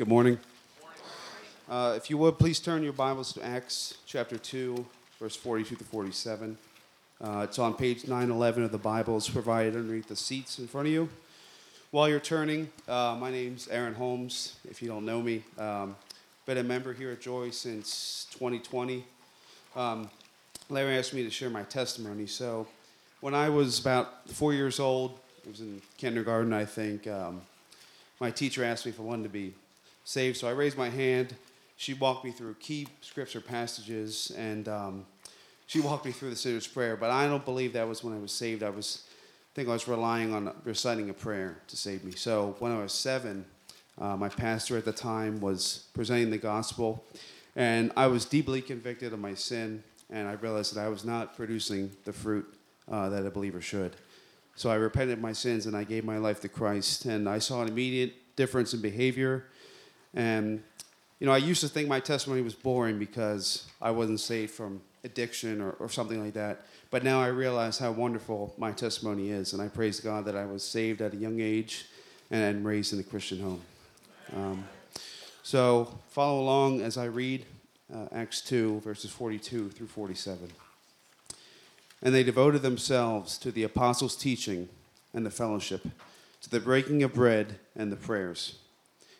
Good morning. Uh, if you would, please turn your Bibles to Acts chapter 2, verse 42 to 47. Uh, it's on page 911 of the Bibles provided underneath the seats in front of you. While you're turning, uh, my name's Aaron Holmes. If you don't know me, um, been a member here at Joy since 2020. Um, Larry asked me to share my testimony. So, when I was about four years old, I was in kindergarten, I think. Um, my teacher asked me if I wanted to be saved, so I raised my hand. She walked me through key scripture passages, and um, she walked me through the sinner's prayer. But I don't believe that was when I was saved. I was, I think I was relying on reciting a prayer to save me. So when I was seven, uh, my pastor at the time was presenting the gospel, and I was deeply convicted of my sin, and I realized that I was not producing the fruit uh, that a believer should. So I repented of my sins and I gave my life to Christ. And I saw an immediate difference in behavior. And, you know, I used to think my testimony was boring because I wasn't saved from addiction or, or something like that. But now I realize how wonderful my testimony is. And I praise God that I was saved at a young age and raised in a Christian home. Um, so follow along as I read uh, Acts 2, verses 42 through 47. And they devoted themselves to the apostles' teaching and the fellowship, to the breaking of bread and the prayers.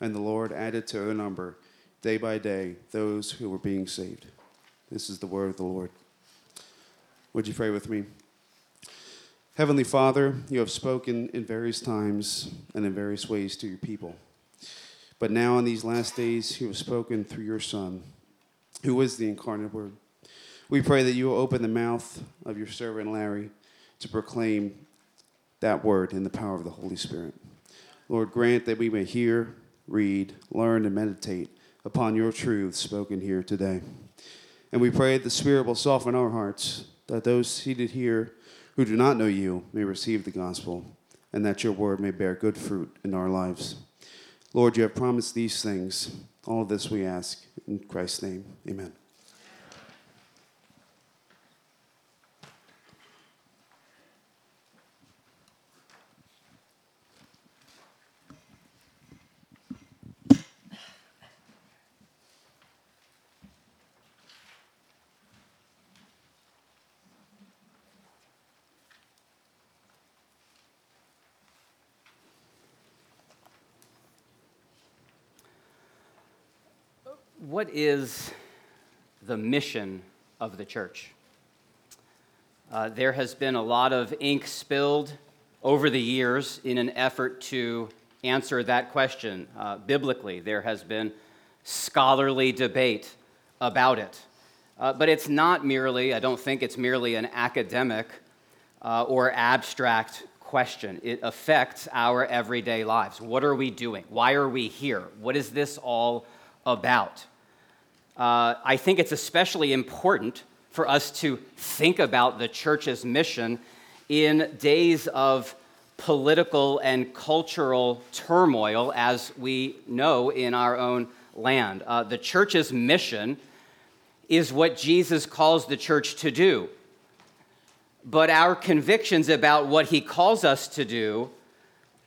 And the Lord added to their number day by day those who were being saved. This is the word of the Lord. Would you pray with me? Heavenly Father, you have spoken in various times and in various ways to your people. But now, in these last days, you have spoken through your Son, who is the incarnate Word. We pray that you will open the mouth of your servant Larry to proclaim that word in the power of the Holy Spirit. Lord, grant that we may hear, read, learn, and meditate upon your truths spoken here today. And we pray the Spirit will soften our hearts, that those seated here who do not know you may receive the gospel, and that your word may bear good fruit in our lives. Lord, you have promised these things. All of this we ask in Christ's name. Amen. What is the mission of the church? Uh, there has been a lot of ink spilled over the years in an effort to answer that question uh, biblically. There has been scholarly debate about it. Uh, but it's not merely, I don't think it's merely an academic uh, or abstract question. It affects our everyday lives. What are we doing? Why are we here? What is this all about? Uh, I think it's especially important for us to think about the church's mission in days of political and cultural turmoil, as we know in our own land. Uh, the church's mission is what Jesus calls the church to do. But our convictions about what he calls us to do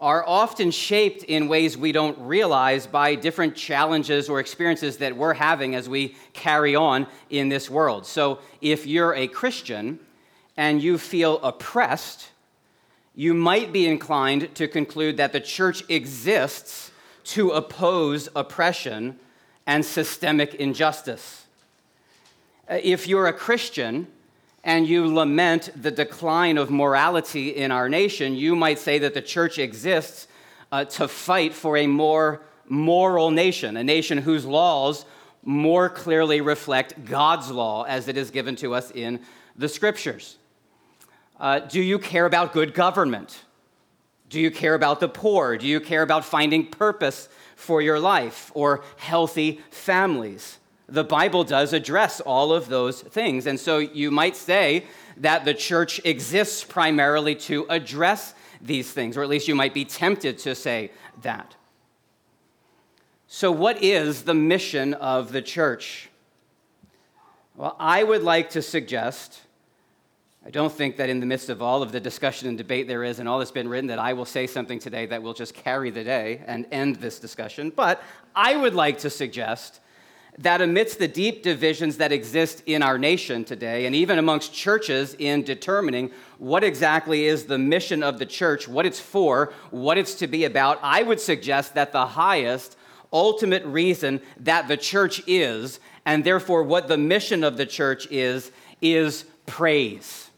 are often shaped in ways we don't realize by different challenges or experiences that we're having as we carry on in this world. So, if you're a Christian and you feel oppressed, you might be inclined to conclude that the church exists to oppose oppression and systemic injustice. Uh, if you're a Christian and you lament the decline of morality in our nation, you might say that the church exists uh, to fight for a more moral nation, a nation whose laws more clearly reflect God's law as it is given to us in the scriptures. Uh, do you care about good government? Do you care about the poor? Do you care about finding purpose for your life or healthy families. The Bible does address all of those things. And so you might say that the church exists primarily to address these things, or at least you might be tempted to say that. So, what is the mission of the church? Well, I would like to suggest I don't think that in the midst of all of the discussion and debate there is and all that's been written, that I will say something today that will just carry the day and end this discussion. But I would like to suggest that amidst the deep divisions that exist in our nation today, and even amongst churches in determining what exactly is the mission of the church, what it's for, what it's to be about, I would suggest that the highest, ultimate reason that the church is, and therefore what the mission of the church is, is praise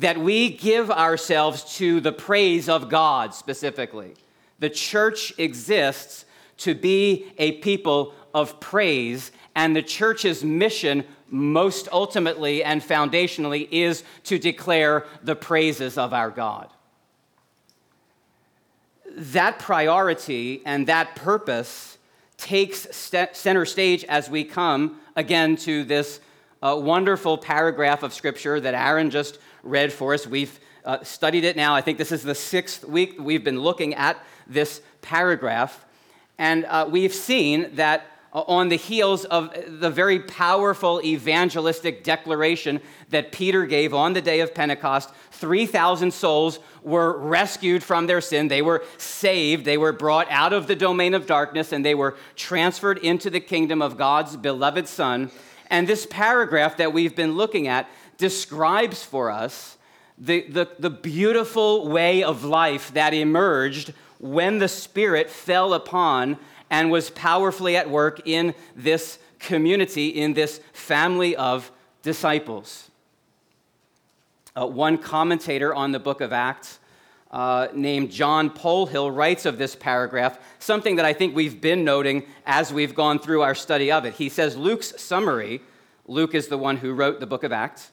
that we give ourselves to the praise of God specifically. The church exists to be a people of praise, and the church's mission, most ultimately and foundationally, is to declare the praises of our God. That priority and that purpose takes st- center stage as we come again to this uh, wonderful paragraph of scripture that Aaron just read for us. We've uh, studied it now. I think this is the sixth week we've been looking at this paragraph. And uh, we've seen that Uh, on the heels of the very powerful evangelistic declaration that Peter gave on the day of Pentecost, 3,000 souls were rescued from their sin. They were saved. They were brought out of the domain of darkness and they were transferred into the kingdom of God's beloved Son. And this paragraph that we've been looking at describes for us the, the, the beautiful way of life that emerged when the Spirit fell upon and was powerfully at work in this community, in this family of disciples. Uh, one commentator on the book of Acts, uh, named John Polhill, writes of this paragraph something that I think we've been noting as we've gone through our study of it. He says Luke's summary, Luke is the one who wrote the book of Acts,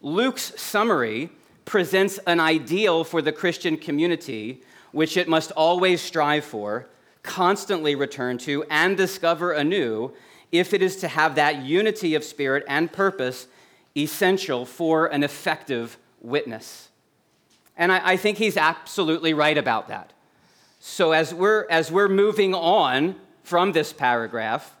Luke's summary presents an ideal for the Christian community, which it must always strive for, constantly return to, and discover anew if it is to have that unity of spirit and purpose essential for an effective witness. And I, I think he's absolutely right about that. So as we're, as we're moving on from this paragraph,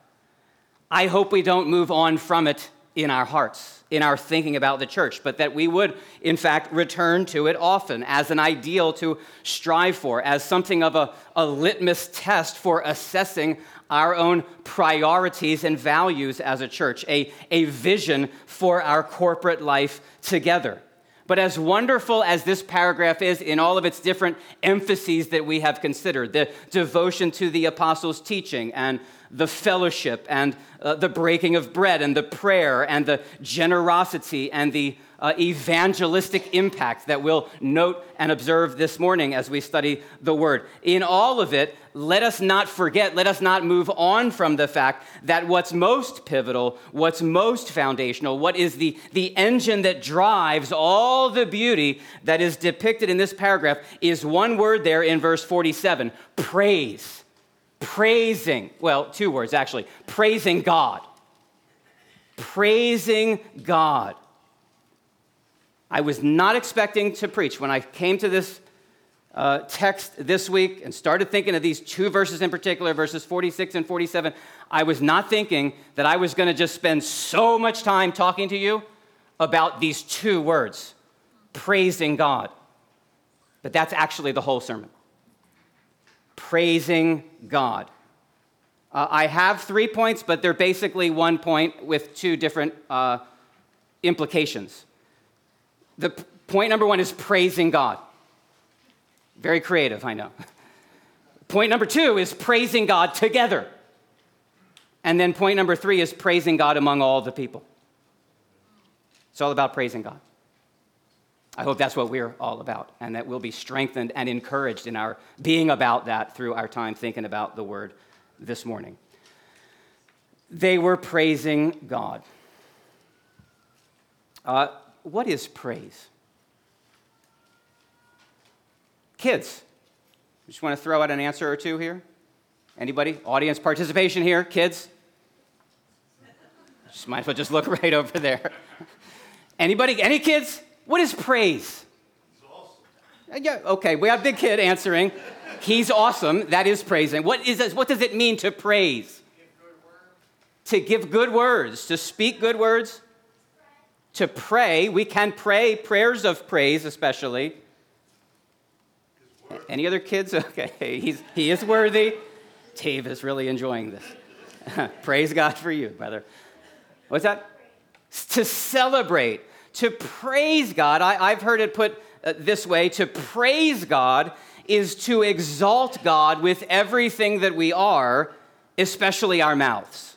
I hope we don't move on from it in our hearts, in our thinking about the church, but that we would, in fact, return to it often as an ideal to strive for, as something of a, a litmus test for assessing our own priorities and values as a church, a, a vision for our corporate life together. But as wonderful as this paragraph is in all of its different emphases that we have considered the devotion to the apostles' teaching and the fellowship and uh, the breaking of bread and the prayer and the generosity and the uh, evangelistic impact that we'll note and observe this morning as we study the Word. In all of it, let us not forget, let us not move on from the fact that what's most pivotal, what's most foundational, what is the, the engine that drives all the beauty that is depicted in this paragraph is one word there in verse 47 praise praising, well, two words actually, praising God. Praising God. I was not expecting to preach when I came to this uh, text this week and started thinking of these two verses in particular, verses 46 and 47. I was not thinking that I was going to just spend so much time talking to you about these two words, praising God. But that's actually the whole sermon praising God. Uh, I have three points, but they're basically one point with two different uh, implications. The p- point number one is praising God. Very creative, I know. point number two is praising God together. And then point number three is praising God among all the people. It's all about praising God. I hope that's what we're all about, and that we'll be strengthened and encouraged in our being about that through our time thinking about the word this morning. They were praising God. Uh, what is praise? Kids, just want to throw out an answer or two here. Anybody? Audience participation here, kids? Just might as well just look right over there. Anybody? Any kids? What is praise? Uh, Yeah, okay, we have big kid answering. He's awesome. That is praising. What is this? What does it mean to praise? To give good words, to speak good words, to pray. We can pray prayers of praise, especially. Any other kids? Okay, he's, he is worthy. Dave is really enjoying this. Praise God for you, brother. What's that? To celebrate, to praise God. I, have heard it put uh, this way to praise God is to exalt God with everything that we are, especially our mouths.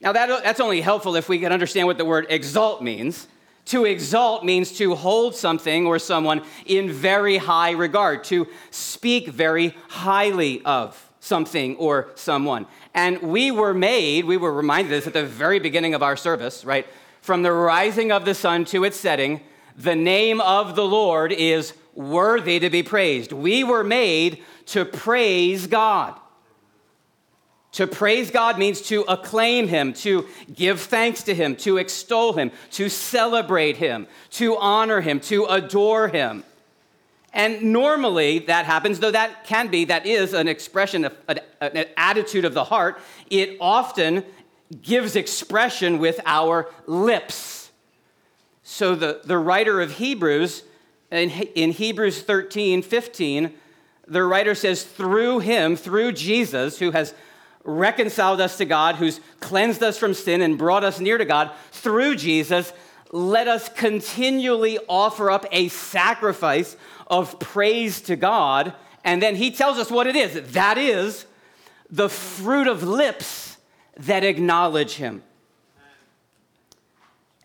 Now, that, that's only helpful if we can understand what the word exalt means. To exalt means to hold something or someone in very high regard, to speak very highly of something or someone. And we were made, we were reminded this at the very beginning of our service, right? From the rising of the sun to its setting, the name of the Lord is worthy to be praised. We were made to praise God. To praise God means to acclaim Him, to give thanks to Him, to extol Him, to celebrate Him, to honor Him, to adore Him. And normally that happens, though that can be, that is an expression, of, an, attitude of the heart. It often gives expression with our lips. So the, the writer of Hebrews, in, in Hebrews 13, 15, the writer says, through him, through Jesus, who has reconciled us to God, who's cleansed us from sin and brought us near to God, through Jesus, let us continually offer up a sacrifice of praise to God. And then he tells us what it is that is the fruit of lips that acknowledge him.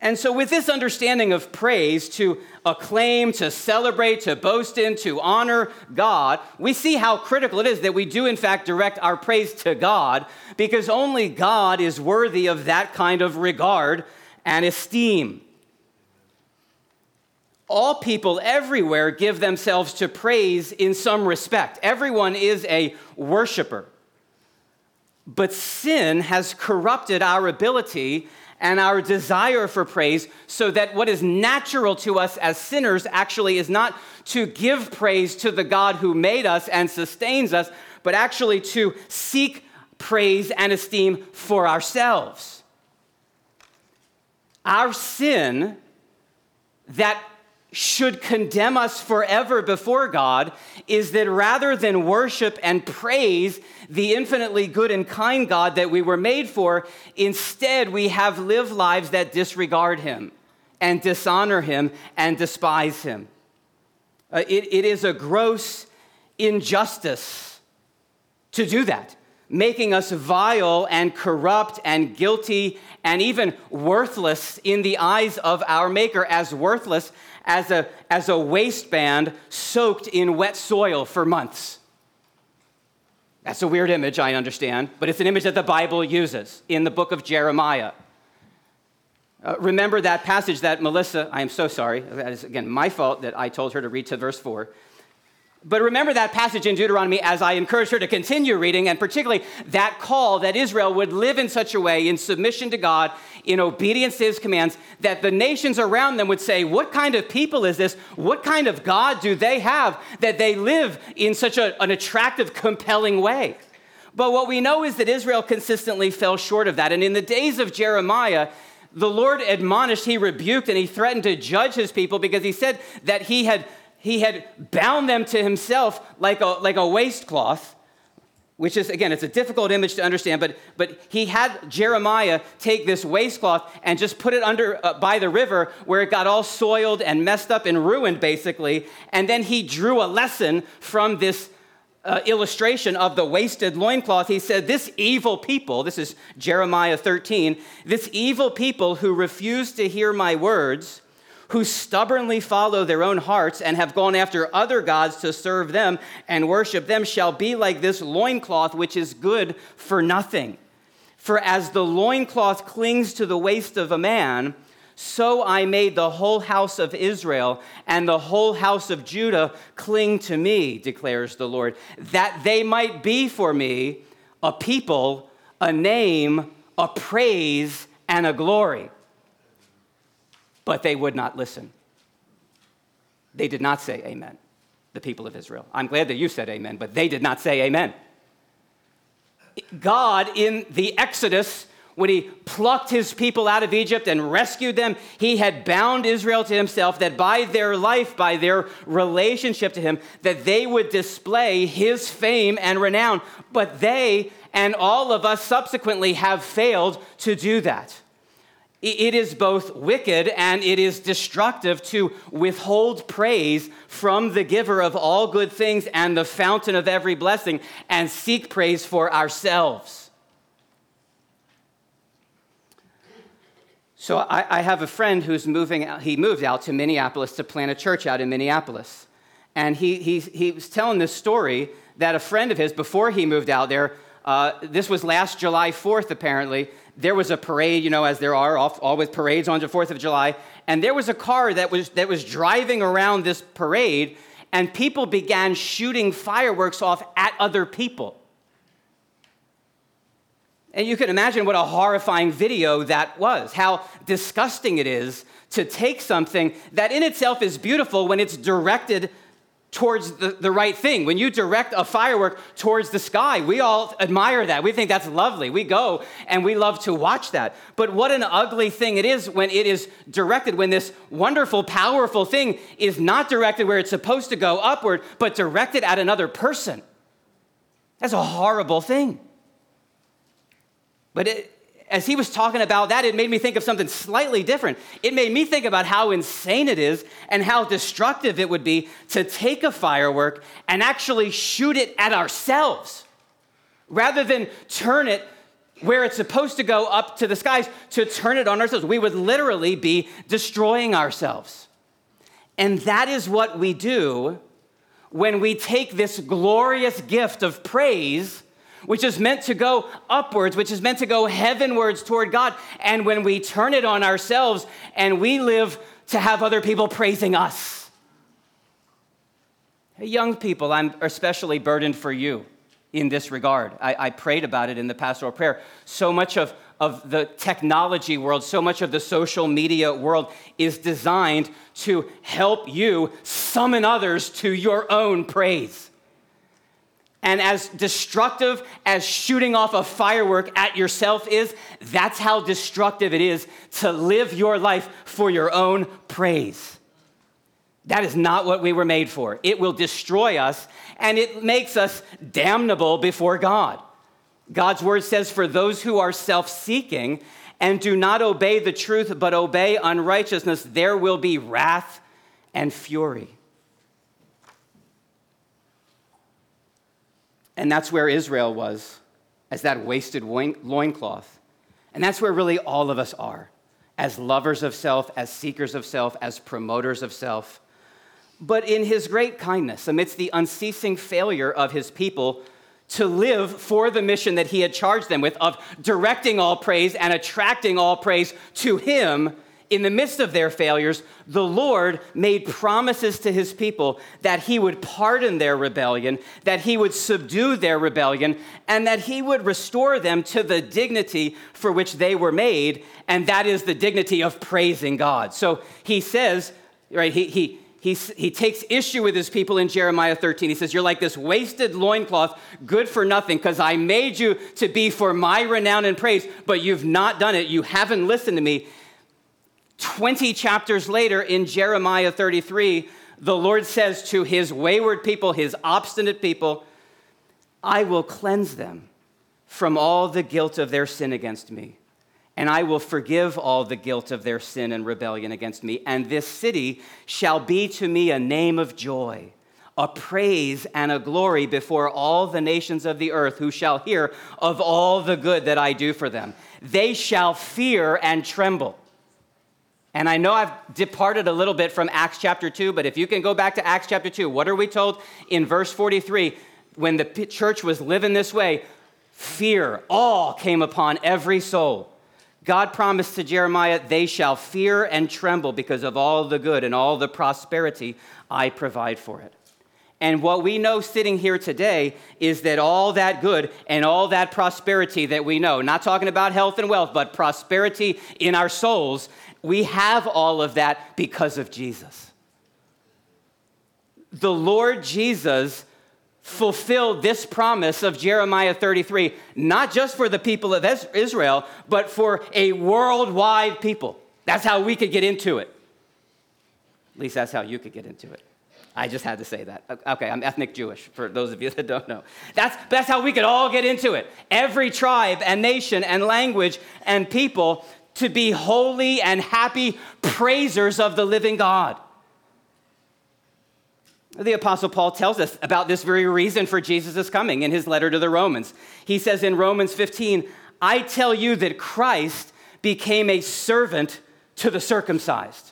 And so, with this understanding of praise, to acclaim, to celebrate, to boast in, to honor God, we see how critical it is that we do, in fact, direct our praise to God, because only God is worthy of that kind of regard and esteem. All people everywhere give themselves to praise in some respect. Everyone is a worshiper. But sin has corrupted our ability and our desire for praise so that what is natural to us as sinners actually is not to give praise to the God who made us and sustains us, but actually to seek praise and esteem for ourselves. Our sin that should condemn us forever before God is that rather than worship and praise the infinitely good and kind God that we were made for, instead we have lived lives that disregard Him and dishonor Him and despise Him. Uh, it, it is a gross injustice to do that, making us vile and corrupt and guilty and even worthless in the eyes of our Maker, as worthless as a, as a waistband soaked in wet soil for months. That's a weird image, I understand, but it's an image that the Bible uses in the book of Jeremiah. Uh, remember that passage that Melissa, I am so sorry, that is again my fault that I told her to read to verse 4. But remember that passage in Deuteronomy as I encourage her to continue reading, and particularly that call that Israel would live in such a way in submission to God, in obedience to his commands, that the nations around them would say, What kind of people is this? What kind of God do they have that they live in such a, an attractive, compelling way? But what we know is that Israel consistently fell short of that. And in the days of Jeremiah, the Lord admonished, he rebuked, and he threatened to judge his people because he said that he had he had bound them to himself like a, like a waistcloth, which is, again, it's a difficult image to understand, but, but he had Jeremiah take this waistcloth and just put it under uh, by the river where it got all soiled and messed up and ruined, basically. And then he drew a lesson from this uh, illustration of the wasted loincloth. He said, This evil people, this is Jeremiah 13, this evil people who refuse to hear my words, who stubbornly follow their own hearts and have gone after other gods to serve them and worship them shall be like this loincloth, which is good for nothing. For as the loincloth clings to the waist of a man, so I made the whole house of Israel and the whole house of Judah cling to me, declares the Lord, that they might be for me a people, a name, a praise, and a glory. But they would not listen. They did not say amen, the people of Israel. I'm glad that you said amen, but they did not say amen. God in the Exodus when he plucked his people out of Egypt and rescued them, he had bound Israel to himself that by their life, by their relationship to him, that they would display his fame and renown. But they and all of us subsequently have failed to do that. It is both wicked and it is destructive to withhold praise from the giver of all good things and the fountain of every blessing and seek praise for ourselves. So I, I, have a friend who's moving he moved out to Minneapolis to plant a church out in Minneapolis. And he, he, he was telling this story that a friend of his, before he moved out there, uh, this was last July 4th apparently, there was a parade, you know, as there are always parades on the 4th of July. And there was a car that was, that was driving around this parade, and people began shooting fireworks off at other people. And you can imagine what a horrifying video that was, how disgusting it is to take something that in itself is beautiful when it's directed towards the, the right thing. When you direct a firework towards the sky, we all admire that. We think that's lovely. We go and we love to watch that. But what an ugly thing it is when it is directed, when this wonderful, powerful thing is not directed where it's supposed to go upward, but directed at another person. That's a horrible thing. But it, as he was talking about that, it made me think of something slightly different. It made me think about how insane it is and how destructive it would be to take a firework and actually shoot it at ourselves rather than turn it where it's supposed to go up to the skies to turn it on ourselves. We would literally be destroying ourselves. And that is what we do when we take this glorious gift of praise which is meant to go upwards, which is meant to go heavenwards toward God. And when we turn it on ourselves and we live to have other people praising us. Hey, young people, I'm especially burdened for you in this regard. I, I prayed about it in the pastoral prayer. So much of, of the technology world, so much of the social media world is designed to help you summon others to your own praise. And as destructive as shooting off a firework at yourself is, that's how destructive it is to live your life for your own praise. That is not what we were made for. It will destroy us and it makes us damnable before God. God's word says, For those who are self seeking and do not obey the truth but obey unrighteousness, there will be wrath and fury. And that's where Israel was, as that wasted loincloth. And that's where really all of us are, as lovers of self, as seekers of self, as promoters of self. But in his great kindness, amidst the unceasing failure of his people to live for the mission that he had charged them with of directing all praise and attracting all praise to him, in the midst of their failures, the Lord made promises to his people that he would pardon their rebellion, that he would subdue their rebellion, and that he would restore them to the dignity for which they were made, and that is the dignity of praising God. So he says, right, he, he, he, he takes issue with his people in Jeremiah 13. He says, You're like this wasted loincloth, good for nothing, because I made you to be for my renown and praise, but you've not done it. You haven't listened to me. 20 chapters later in Jeremiah 33, the Lord says to his wayward people, his obstinate people, I will cleanse them from all the guilt of their sin against me, and I will forgive all the guilt of their sin and rebellion against me. And this city shall be to me a name of joy, a praise and a glory before all the nations of the earth who shall hear of all the good that I do for them. They shall fear and tremble. And I know I've departed a little bit from Acts chapter 2, but if you can go back to Acts chapter 2, what are we told in verse 43? When the church was living this way, fear, awe came upon every soul. God promised to Jeremiah, They shall fear and tremble because of all the good and all the prosperity I provide for it. And what we know sitting here today is that all that good and all that prosperity that we know, not talking about health and wealth, but prosperity in our souls, we have all of that because of Jesus. The Lord Jesus fulfilled this promise of Jeremiah 33, not just for the people of Israel, but for a worldwide people. That's how we could get into it. At least that's how you could get into it. I just had to say that. Okay, I'm ethnic Jewish, for those of you that don't know. That's, that's how we could all get into it. Every tribe and nation and language and people to be holy and happy praisers of the living God. The Apostle Paul tells us about this very reason for Jesus' coming in his letter to the Romans. He says in Romans 15, I tell you that Christ became a servant to the circumcised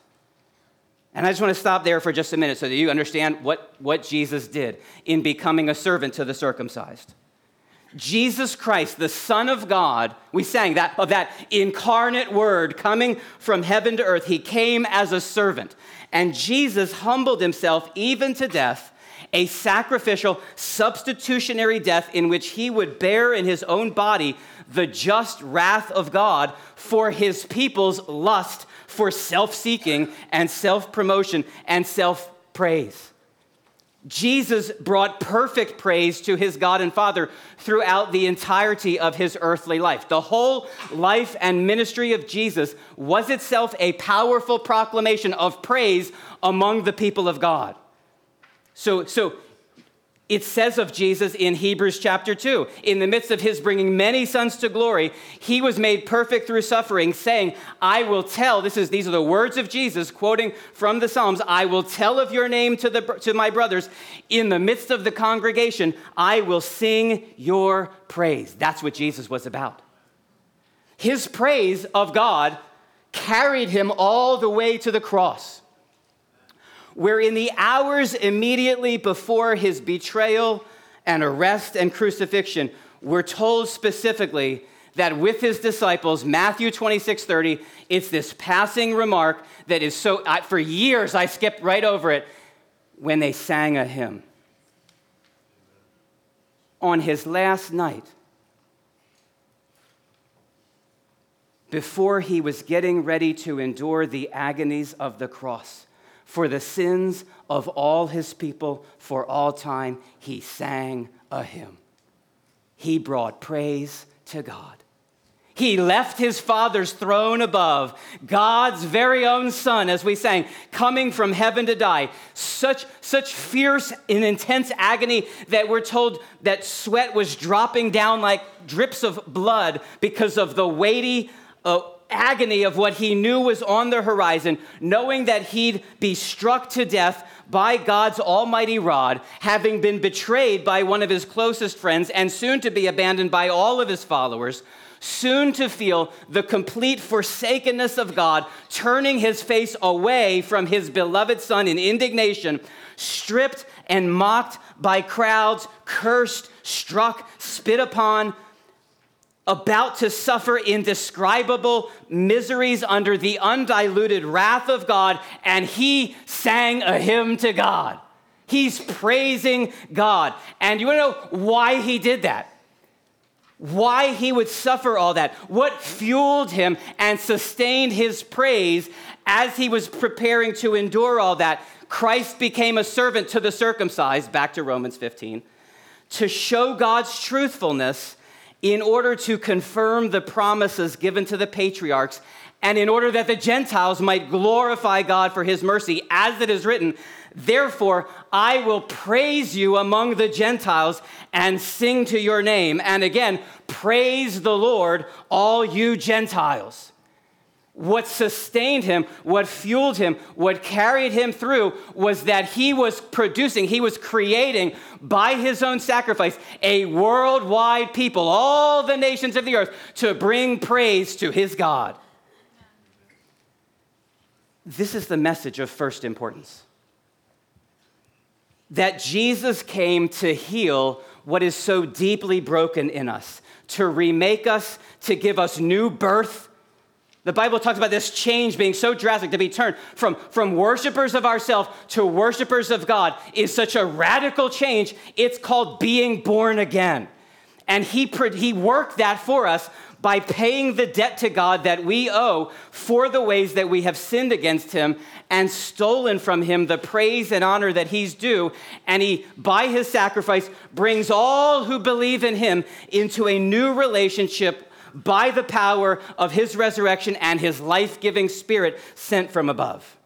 and I just want to stop there for just a minute so that you understand what, what Jesus did in becoming a servant to the circumcised. Jesus Christ, the Son of God, we sang that of that incarnate word coming from heaven to earth. He came as a servant. And Jesus humbled himself even to death, a sacrificial, substitutionary death in which he would bear in his own body the just wrath of God for his people's lust for self seeking and self promotion and self praise. Jesus brought perfect praise to his God and Father throughout the entirety of his earthly life. The whole life and ministry of Jesus was itself a powerful proclamation of praise among the people of God. So, so it says of Jesus in Hebrews chapter 2, in the midst of his bringing many sons to glory, he was made perfect through suffering, saying, I will tell, this is, these are the words of Jesus, quoting from the Psalms, I will tell of your name to, the, to my brothers. In the midst of the congregation, I will sing your praise. That's what Jesus was about. His praise of God carried him all the way to the cross where in the hours immediately before his betrayal and arrest and crucifixion, we're told specifically that with his disciples, Matthew 26 30, it's this passing remark that is so, I, for years I skipped right over it when they sang a hymn. On his last night, before he was getting ready to endure the agonies of the cross, for the sins of all his people for all time, he sang a hymn. He brought praise to God. He left his father's throne above, God's very own son, as we sang, coming from heaven to die. Such, such fierce and intense agony that we're told that sweat was dropping down like drips of blood because of the weighty uh, agony of what he knew was on the horizon, knowing that he'd be struck to death by God's almighty rod, having been betrayed by one of his closest friends, and soon to be abandoned by all of his followers, soon to feel the complete forsakenness of God, turning his face away from his beloved Son in indignation, stripped and mocked by crowds, cursed, struck, spit upon, about to suffer indescribable miseries under the undiluted wrath of God, and he sang a hymn to God. He's praising God. And you want to know why he did that? Why he would suffer all that? What fueled him and sustained his praise as he was preparing to endure all that? Christ became a servant to the circumcised, back to Romans 15, to show God's truthfulness in order to confirm the promises given to the patriarchs and in order that the Gentiles might glorify God for his mercy, as it is written, Therefore, I will praise you among the Gentiles and sing to your name. And again, praise the Lord, all you Gentiles. What sustained him, what fueled him, what carried him through was that he was producing, he was creating by his own sacrifice a worldwide people, all the nations of the earth, to bring praise to his God. This is the message of first importance that Jesus came to heal what is so deeply broken in us, to remake us, to give us new birth The Bible talks about this change being so drastic to be turned from, from worshipers of ourselves to worshipers of God is such a radical change. It's called being born again. And he, he worked that for us by paying the debt to God that we owe for the ways that we have sinned against him and stolen from him the praise and honor that he's due. And he, by his sacrifice, brings all who believe in him into a new relationship by the power of his resurrection and his life giving spirit sent from above.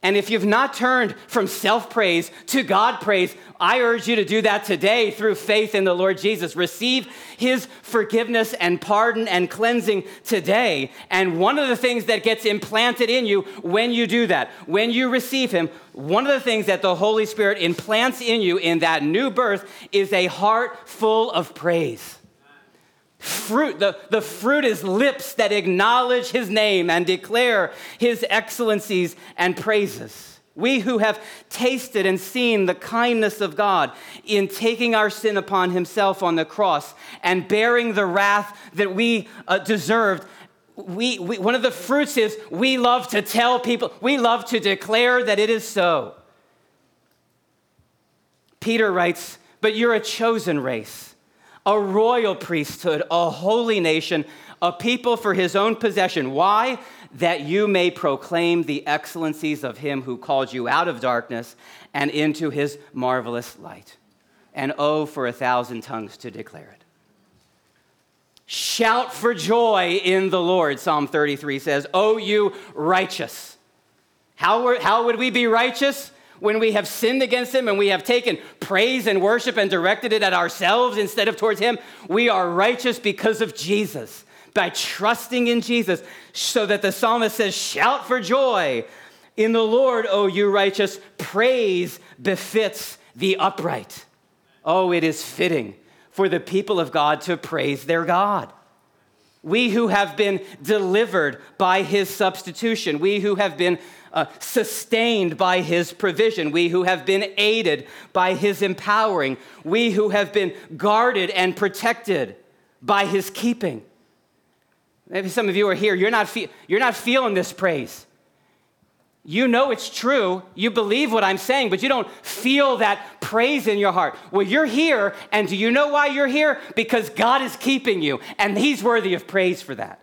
And if you've not turned from self praise to God praise, I urge you to do that today through faith in the Lord Jesus. Receive his forgiveness and pardon and cleansing today. And one of the things that gets implanted in you when you do that, when you receive him, one of the things that the Holy Spirit implants in you in that new birth is a heart full of praise. Fruit, the, the fruit is lips that acknowledge his name and declare his excellencies and praises. We who have tasted and seen the kindness of God in taking our sin upon himself on the cross and bearing the wrath that we uh, deserved, we, we, one of the fruits is we love to tell people, we love to declare that it is so. Peter writes, But you're a chosen race a royal priesthood, a holy nation, a people for his own possession. Why? That you may proclaim the excellencies of him who called you out of darkness and into his marvelous light. And oh, for a thousand tongues to declare it. Shout for joy in the Lord, Psalm 33 says. Oh, you righteous. How, were, how would we be righteous? When we have sinned against him and we have taken praise and worship and directed it at ourselves instead of towards him, we are righteous because of Jesus, by trusting in Jesus, so that the psalmist says, Shout for joy in the Lord, O you righteous, praise befits the upright. Oh, it is fitting for the people of God to praise their God. We who have been delivered by his substitution, we who have been uh, sustained by his provision, we who have been aided by his empowering, we who have been guarded and protected by his keeping. Maybe some of you are here, you're not, fe- you're not feeling this praise. You know it's true. You believe what I'm saying, but you don't feel that praise in your heart. Well, you're here, and do you know why you're here? Because God is keeping you, and He's worthy of praise for that.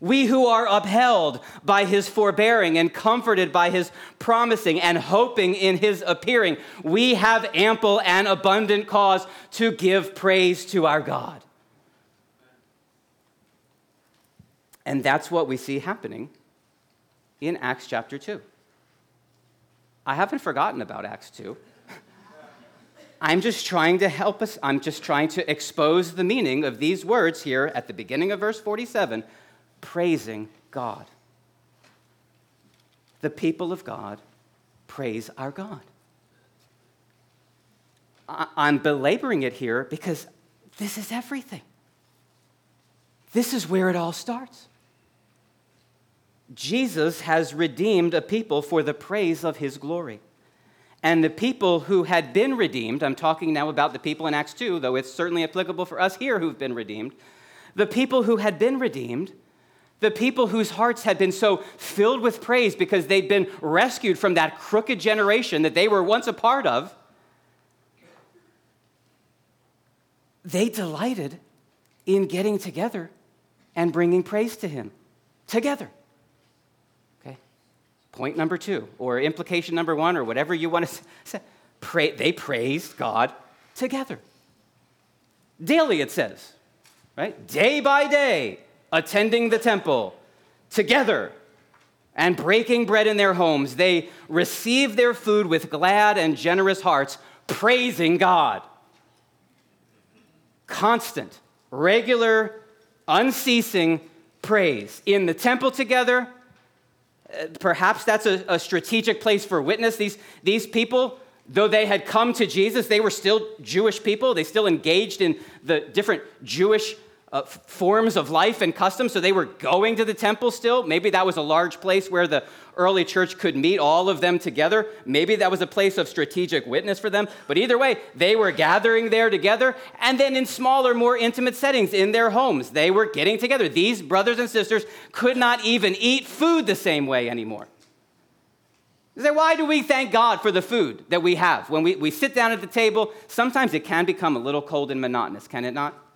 We who are upheld by his forbearing and comforted by his promising and hoping in his appearing, we have ample and abundant cause to give praise to our God. And that's what we see happening in Acts chapter 2. I haven't forgotten about Acts 2. I'm just trying to help us, I'm just trying to expose the meaning of these words here at the beginning of verse 47 praising God. The people of God praise our God. I'm belaboring it here because this is everything. This is where it all starts. Jesus has redeemed a people for the praise of his glory. And the people who had been redeemed, I'm talking now about the people in Acts 2, though it's certainly applicable for us here who've been redeemed. The people who had been redeemed the people whose hearts had been so filled with praise because they'd been rescued from that crooked generation that they were once a part of, they delighted in getting together and bringing praise to Him together. Okay? Point number two, or implication number one, or whatever you want to say. Pray, they praised God together. Daily, it says, right? Day by day attending the temple together and breaking bread in their homes, they received their food with glad and generous hearts, praising God. Constant, regular, unceasing praise. In the temple together, uh, perhaps that's a, a, strategic place for witness. These, these people, though they had come to Jesus, they were still Jewish people. They still engaged in the different Jewish uh, forms of life and customs. So they were going to the temple still. Maybe that was a large place where the early church could meet all of them together. Maybe that was a place of strategic witness for them. But either way, they were gathering there together. And then in smaller, more intimate settings in their homes, they were getting together. These brothers and sisters could not even eat food the same way anymore. You say, why do we thank God for the food that we have? When we, we sit down at the table, sometimes it can become a little cold and monotonous, can it not?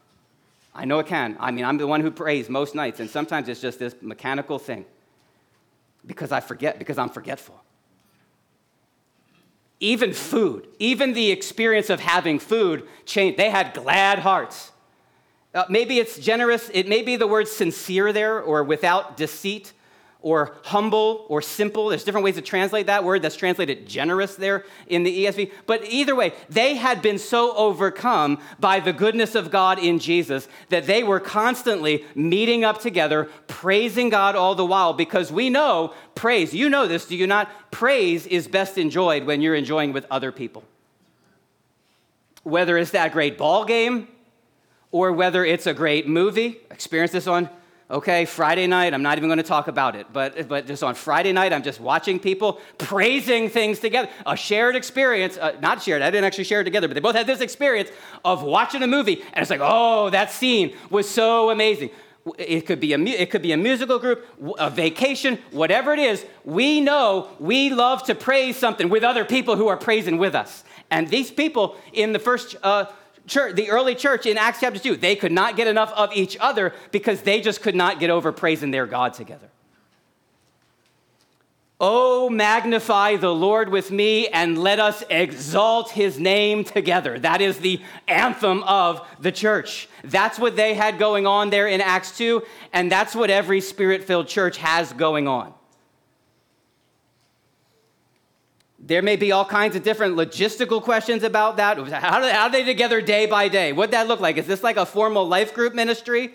I know it can. I mean, I'm the one who prays most nights, and sometimes it's just this mechanical thing because I forget, because I'm forgetful. Even food, even the experience of having food changed. They had glad hearts. Uh, maybe it's generous, it may be the word sincere there or without deceit or humble or simple. There's different ways to translate that word that's translated generous there in the ESV. But either way, they had been so overcome by the goodness of God in Jesus that they were constantly meeting up together, praising God all the while because we know praise, you know this, do you not? Praise is best enjoyed when you're enjoying with other people. Whether it's that great ball game or whether it's a great movie, experience this on okay, Friday night, I'm not even going to talk about it, but, but just on Friday night, I'm just watching people praising things together. A shared experience, uh, not shared, I didn't actually share it together, but they both had this experience of watching a movie, and it's like, oh, that scene was so amazing. It could, be a, it could be a musical group, a vacation, whatever it is. We know we love to praise something with other people who are praising with us. And these people in the first uh, church, the early church in Acts chapter 2, they could not get enough of each other because they just could not get over praising their God together. Oh, magnify the Lord with me and let us exalt his name together. That is the anthem of the church. That's what they had going on there in Acts 2, and that's what every spirit filled church has going on. There may be all kinds of different logistical questions about that. How, do, how are they together day by day? What'd that look like? Is this like a formal life group ministry?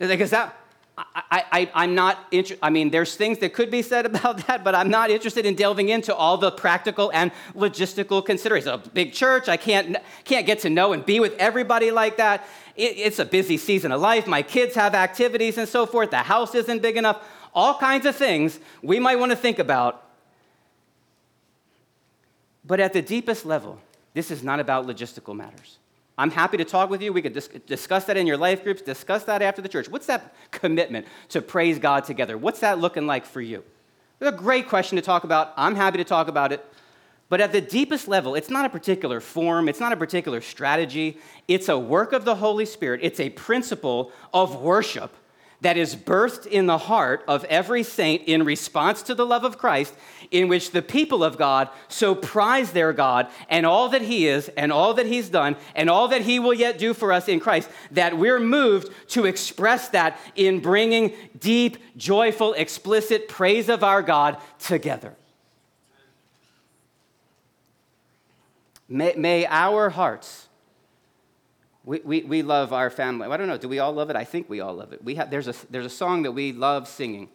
Is that, I, I, am not interested. I mean, there's things that could be said about that, but I'm not interested in delving into all the practical and logistical considerations. A big church, I can't, can't get to know and be with everybody like that. It, it's a busy season of life. My kids have activities and so forth. The house isn't big enough. All kinds of things we might want to think about but at the deepest level, this is not about logistical matters. I'm happy to talk with you. We could dis- discuss that in your life groups, discuss that after the church. What's that commitment to praise God together? What's that looking like for you? It's a great question to talk about. I'm happy to talk about it. But at the deepest level, it's not a particular form, it's not a particular strategy. It's a work of the Holy Spirit, it's a principle of worship that is birthed in the heart of every saint in response to the love of Christ, in which the people of God so prize their God and all that He is, and all that He's done, and all that He will yet do for us in Christ, that we're moved to express that in bringing deep, joyful, explicit praise of our God together. May, may our hearts we, we, we love our family. I don't know, do we all love it? I think we all love it. We have, there's, a, there's a song that we love singing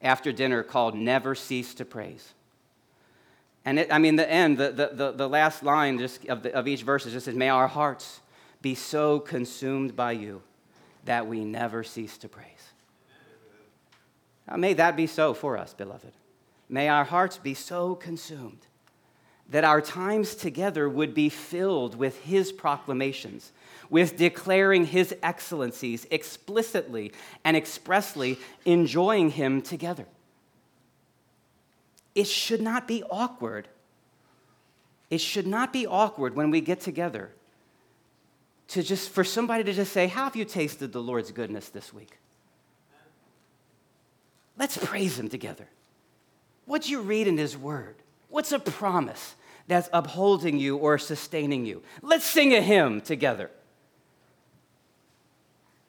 after dinner called Never Cease to Praise. And it, I mean, the end, the, the, the, the last line just of, the, of each verse is just says, May our hearts be so consumed by you that we never cease to praise. Now, may that be so for us, beloved. May our hearts be so consumed that our times together would be filled with His proclamations with declaring his excellencies explicitly and expressly, enjoying him together. It should not be awkward. It should not be awkward when we get together to just for somebody to just say, How have you tasted the Lord's goodness this week? Let's praise him together. What'd you read in his word? What's a promise that's upholding you or sustaining you? Let's sing a hymn together.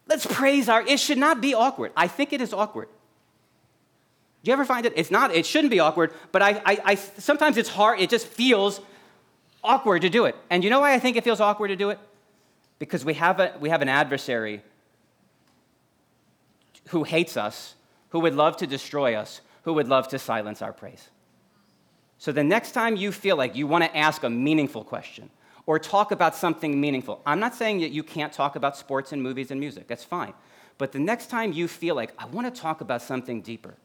Let's praise our, it should not be awkward. I think it is awkward. Do you ever find it? It's not, it shouldn't be awkward, but I, I, I, sometimes it's hard, it just feels awkward to do it. And you know why I think it feels awkward to do it? Because we have, a, we have an adversary who hates us, who would love to destroy us, who would love to silence our praise. So the next time you feel like you want to ask a meaningful question, or talk about something meaningful. I'm not saying that you can't talk about sports and movies and music, that's fine. But the next time you feel like, I want to talk about something deeper,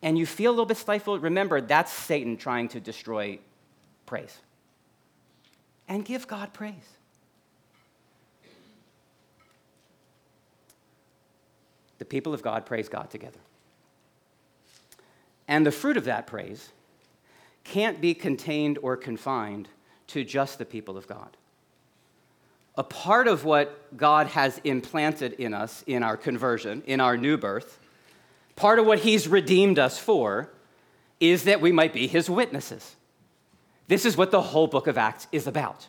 and you feel a little bit stifled, remember that's Satan trying to destroy praise. And give God praise. The people of God praise God together. And the fruit of that praise can't be contained or confined to just the people of God. A part of what God has implanted in us in our conversion, in our new birth, part of what He's redeemed us for, is that we might be His witnesses. This is what the whole book of Acts is about.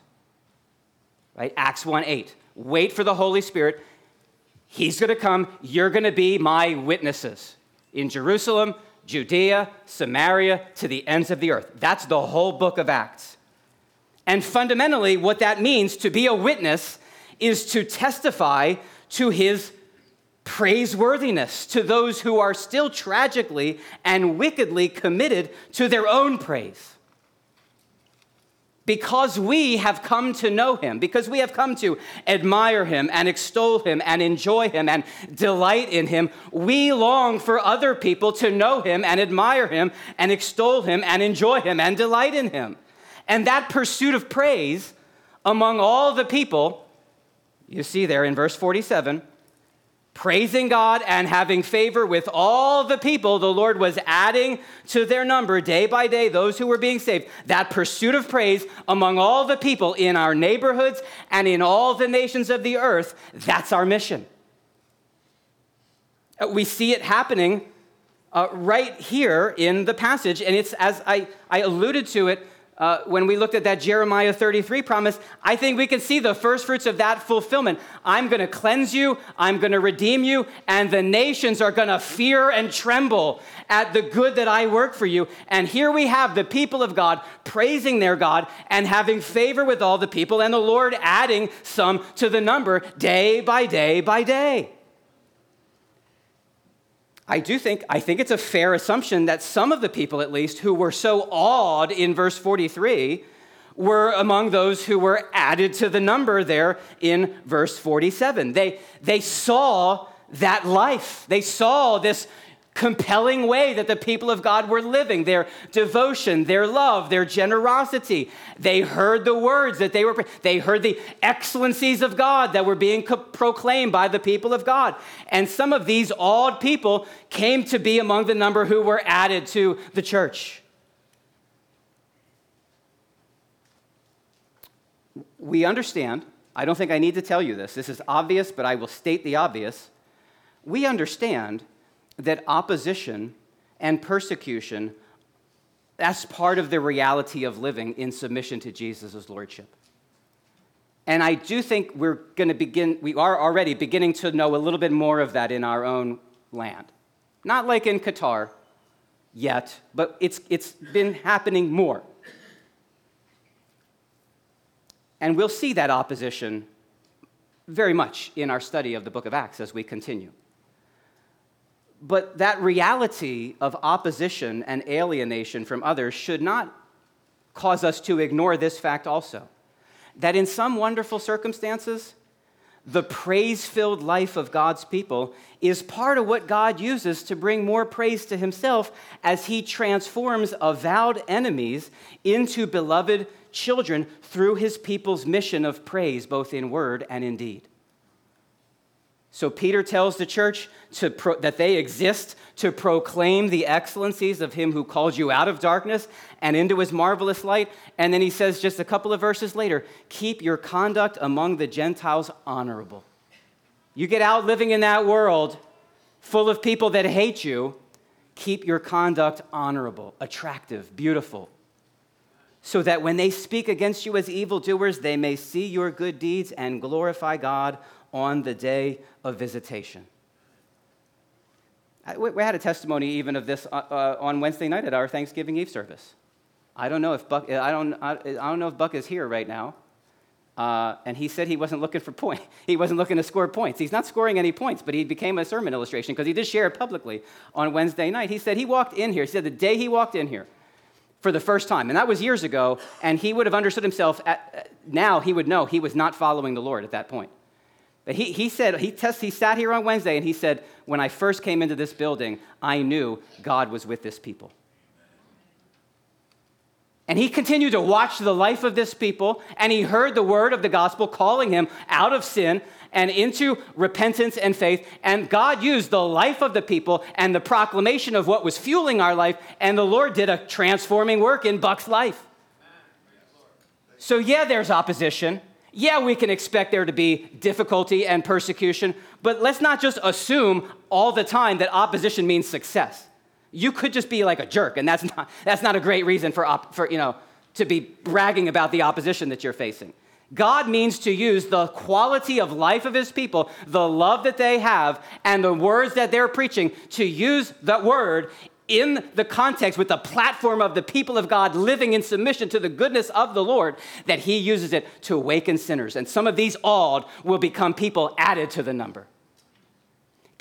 Right? Acts 1 8. Wait for the Holy Spirit. He's going to come. You're going to be my witnesses in Jerusalem, Judea, Samaria, to the ends of the earth. That's the whole book of Acts. And fundamentally, what that means to be a witness is to testify to his praiseworthiness to those who are still tragically and wickedly committed to their own praise because we have come to know him, because we have come to admire him and extol him and enjoy him and delight in him, we long for other people to know him and admire him and extol him and enjoy him and delight in him. And that pursuit of praise among all the people, you see there in verse 47, praising God and having favor with all the people, the Lord was adding to their number day by day those who were being saved. That pursuit of praise among all the people in our neighborhoods and in all the nations of the earth, that's our mission. Uh, we see it happening uh, right here in the passage, and it's as I, I alluded to it uh, when we looked at that Jeremiah 33 promise, I think we can see the first fruits of that fulfillment. I'm going to cleanse you, I'm going to redeem you, and the nations are going to fear and tremble at the good that I work for you. And here we have the people of God praising their God and having favor with all the people, and the Lord adding some to the number day by day by day. I do think, I think it's a fair assumption that some of the people, at least, who were so awed in verse 43 were among those who were added to the number there in verse 47. They, they saw that life. They saw this compelling way that the people of God were living, their devotion, their love, their generosity. They heard the words that they were, they heard the excellencies of God that were being co- proclaimed by the people of God. And some of these awed people came to be among the number who were added to the church. We understand, I don't think I need to tell you this, this is obvious, but I will state the obvious. We understand that opposition and persecution that's part of the reality of living in submission to Jesus' lordship. And I do think we're going to begin, we are already beginning to know a little bit more of that in our own land. Not like in Qatar yet, but it's, it's been happening more. And we'll see that opposition very much in our study of the book of Acts as we continue. But that reality of opposition and alienation from others should not cause us to ignore this fact also that in some wonderful circumstances, the praise filled life of God's people is part of what God uses to bring more praise to himself as he transforms avowed enemies into beloved children through his people's mission of praise, both in word and in deed. So Peter tells the church pro- that they exist to proclaim the excellencies of him who called you out of darkness and into his marvelous light. And then he says just a couple of verses later, keep your conduct among the Gentiles honorable. You get out living in that world full of people that hate you, keep your conduct honorable, attractive, beautiful, so that when they speak against you as evildoers, they may see your good deeds and glorify God on the day of visitation. We had a testimony even of this uh, uh, on Wednesday night at our Thanksgiving Eve service. I don't know if Buck, I don't, I don't know if Buck is here right now. Uh, and he said he wasn't looking for point. He wasn't looking to score points. He's not scoring any points, but he became a sermon illustration because he did share it publicly on Wednesday night. He said he walked in here. He said the day he walked in here, for the first time. And that was years ago, and he would have understood himself. At, now he would know he was not following the Lord at that point. But he, he said, he, test, he sat here on Wednesday and he said, When I first came into this building, I knew God was with this people. And he continued to watch the life of this people, and he heard the word of the gospel calling him out of sin and into repentance and faith. And God used the life of the people and the proclamation of what was fueling our life, and the Lord did a transforming work in Buck's life. So, yeah, there's opposition. Yeah, we can expect there to be difficulty and persecution, but let's not just assume all the time that opposition means success. You could just be like a jerk, and that's not, that's not a great reason for, op, for, you know, to be bragging about the opposition that you're facing. God means to use the quality of life of his people, the love that they have, and the words that they're preaching to use that word in the context with the platform of the people of God living in submission to the goodness of the Lord, that he uses it to awaken sinners. And some of these awed will become people added to the number.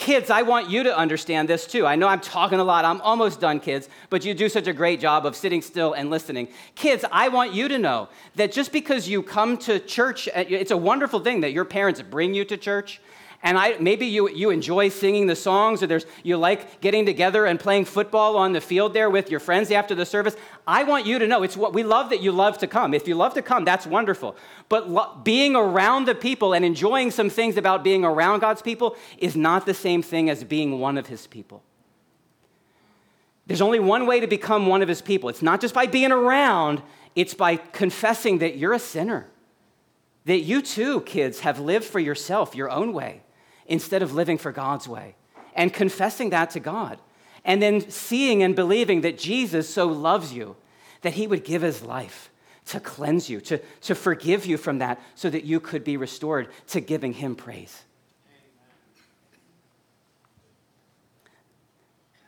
Kids, I want you to understand this too. I know I'm talking a lot. I'm almost done, kids, but you do such a great job of sitting still and listening. Kids, I want you to know that just because you come to church, uh, it's a wonderful thing that your parents bring you to church and I, maybe you, you enjoy singing the songs or there's, you like getting together and playing football on the field there with your friends after the service. I want you to know it's what we love that you love to come. If you love to come, that's wonderful. But lo- being around the people and enjoying some things about being around God's people is not the same thing as being one of his people. There's only one way to become one of his people. It's not just by being around, it's by confessing that you're a sinner. That you too, kids, have lived for yourself, your own way instead of living for God's way and confessing that to God. And then seeing and believing that Jesus so loves you that he would give his life to cleanse you, to, to forgive you from that, so that you could be restored to giving him praise.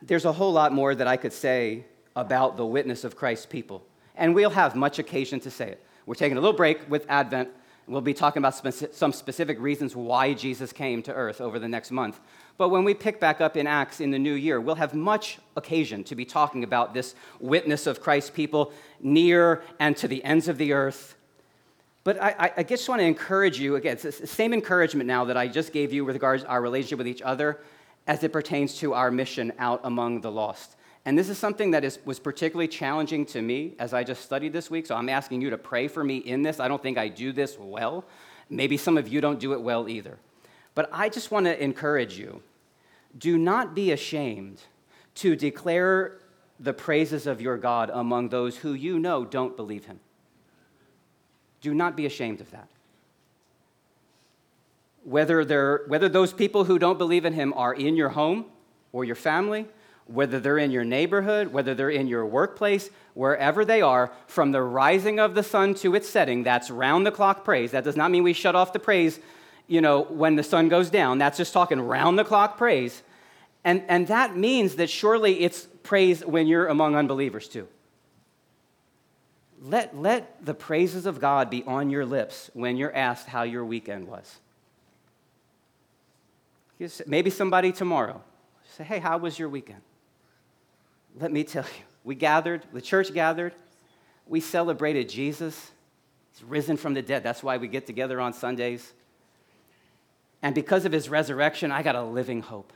There's a whole lot more that I could say about the witness of Christ's people, and we'll have much occasion to say it. We're taking a little break with Advent We'll be talking about some specific reasons why Jesus came to earth over the next month. But when we pick back up in Acts in the new year, we'll have much occasion to be talking about this witness of Christ's people near and to the ends of the earth. But I, I just want to encourage you again, it's the same encouragement now that I just gave you with regards to our relationship with each other as it pertains to our mission out among the lost. And this is something that is, was particularly challenging to me as I just studied this week. So I'm asking you to pray for me in this. I don't think I do this well. Maybe some of you don't do it well either. But I just want to encourage you do not be ashamed to declare the praises of your God among those who you know don't believe him. Do not be ashamed of that. Whether, whether those people who don't believe in him are in your home or your family, whether they're in your neighborhood, whether they're in your workplace, wherever they are, from the rising of the sun to its setting, that's round the clock praise. That does not mean we shut off the praise, you know, when the sun goes down. That's just talking round the clock praise. And, and that means that surely it's praise when you're among unbelievers too. Let, let the praises of God be on your lips when you're asked how your weekend was. Maybe somebody tomorrow say, hey, how was your weekend? Let me tell you, we gathered, the church gathered, we celebrated Jesus. He's risen from the dead. That's why we get together on Sundays. And because of his resurrection, I got a living hope.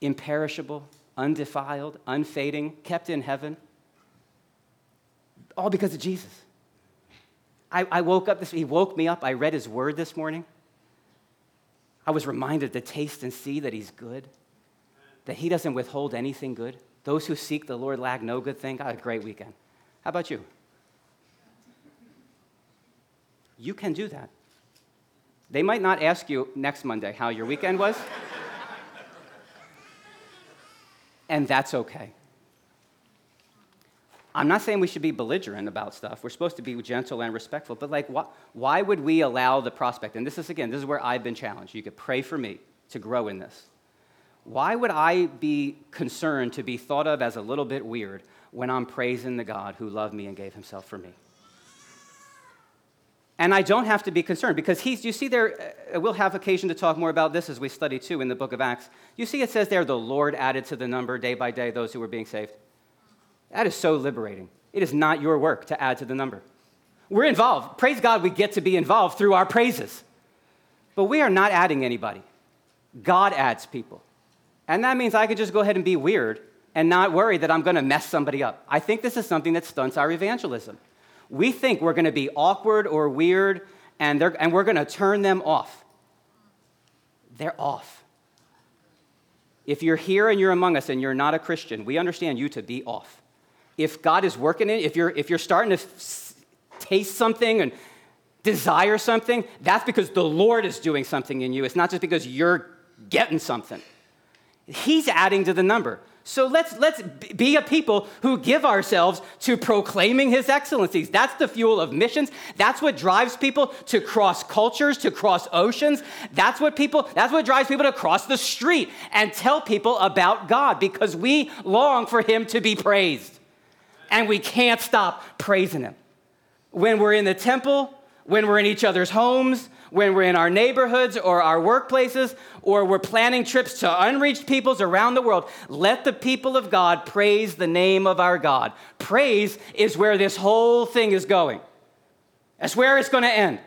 Imperishable, undefiled, unfading, kept in heaven. All because of Jesus. I, I woke up this, he woke me up. I read his word this morning. I was reminded to taste and see that he's good that He doesn't withhold anything good. Those who seek the Lord lack no good thing. Had a great weekend. How about you? You can do that. They might not ask you next Monday how your weekend was, and that's okay. I'm not saying we should be belligerent about stuff. We're supposed to be gentle and respectful, but like, why, why would we allow the prospect? And this is, again, this is where I've been challenged. You could pray for me to grow in this. Why would I be concerned to be thought of as a little bit weird when I'm praising the God who loved me and gave himself for me? And I don't have to be concerned because he's, you see there, uh, we'll have occasion to talk more about this as we study too in the book of Acts. You see, it says there, the Lord added to the number day by day those who were being saved. That is so liberating. It is not your work to add to the number. We're involved. Praise God, we get to be involved through our praises. But we are not adding anybody. God adds people. And that means I could just go ahead and be weird and not worry that I'm going to mess somebody up. I think this is something that stunts our evangelism. We think we're going to be awkward or weird and, and we're going to turn them off. They're off. If you're here and you're among us and you're not a Christian, we understand you to be off. If God is working in, if you're, if you're starting to taste something and desire something, that's because the Lord is doing something in you. It's not just because you're getting something. He's adding to the number. So let's, let's be a people who give ourselves to proclaiming his excellencies. That's the fuel of missions. That's what drives people to cross cultures, to cross oceans. That's what people, that's what drives people to cross the street and tell people about God because we long for him to be praised. And we can't stop praising him. When we're in the temple, when we're in each other's homes, when we're in our neighborhoods or our workplaces, or we're planning trips to unreached peoples around the world, let the people of God praise the name of our God. Praise is where this whole thing is going. That's where it's going to end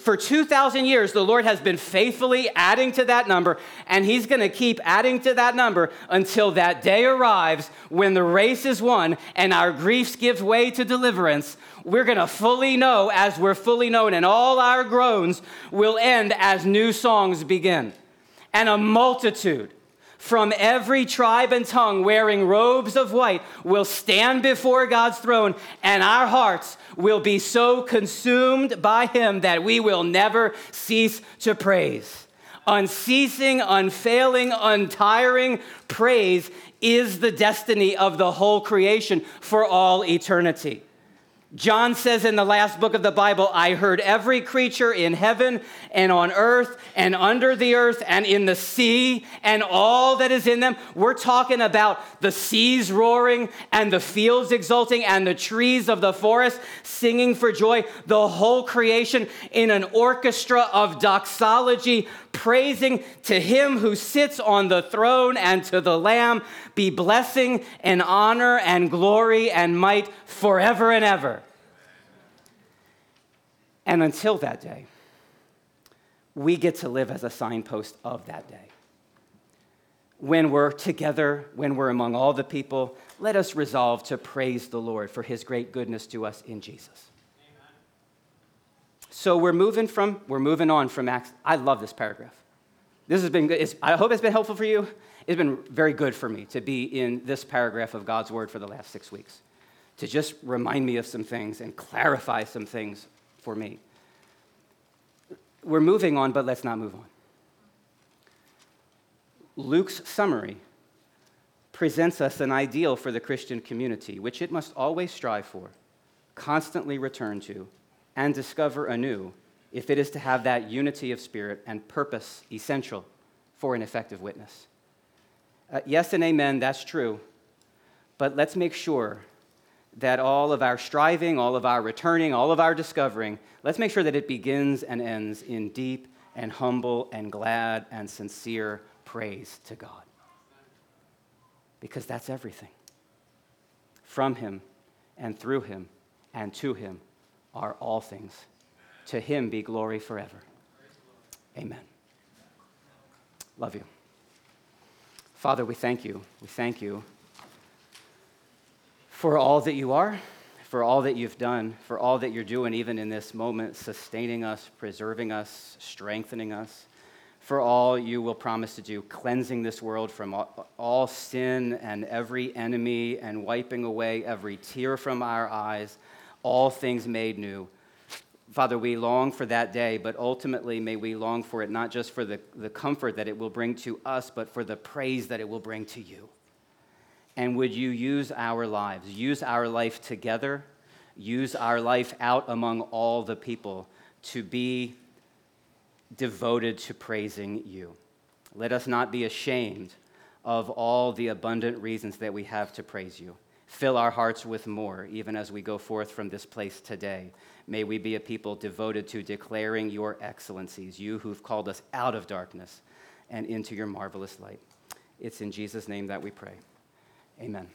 for 2,000 years, the Lord has been faithfully adding to that number, and He's going to keep adding to that number until that day arrives when the race is won and our griefs give way to deliverance. We're going to fully know as we're fully known, and all our groans will end as new songs begin. And a multitude from every tribe and tongue wearing robes of white will stand before God's throne, and our hearts will be so consumed by Him that we will never cease to praise. Unceasing, unfailing, untiring praise is the destiny of the whole creation for all eternity. John says in the last book of the Bible, I heard every creature in heaven and on earth and under the earth and in the sea and all that is in them. We're talking about the seas roaring and the fields exulting and the trees of the forest singing for joy. The whole creation in an orchestra of doxology, praising to him who sits on the throne and to the Lamb be blessing and honor and glory and might forever and ever. And until that day, we get to live as a signpost of that day. When we're together, when we're among all the people, let us resolve to praise the Lord for his great goodness to us in Jesus. So we're moving from, we're moving on from Acts. I love this paragraph. This has been good. It's, I hope it's been helpful for you. It's been very good for me to be in this paragraph of God's word for the last six weeks, to just remind me of some things and clarify some things for me. We're moving on, but let's not move on. Luke's summary presents us an ideal for the Christian community, which it must always strive for, constantly return to, and discover anew if it is to have that unity of spirit and purpose essential for an effective witness. Uh, yes and amen, that's true. But let's make sure that all of our striving, all of our returning, all of our discovering, let's make sure that it begins and ends in deep and humble and glad and sincere praise to God. Because that's everything. From Him and through Him and to Him are all things. To Him be glory forever. Amen. Love you. Father, we thank you. We thank you for all that you are, for all that you've done, for all that you're doing, even in this moment, sustaining us, preserving us, strengthening us, for all you will promise to do, cleansing this world from all, sin and every enemy, and wiping away every tear from our eyes, all things made new. Father, we long for that day, but ultimately may we long for it not just for the, the comfort that it will bring to us, but for the praise that it will bring to you. And would you use our lives, use our life together, use our life out among all the people to be devoted to praising you. Let us not be ashamed of all the abundant reasons that we have to praise you. Fill our hearts with more, even as we go forth from this place today. May we be a people devoted to declaring your excellencies, you who've called us out of darkness and into your marvelous light. It's in Jesus' name that we pray. Amen.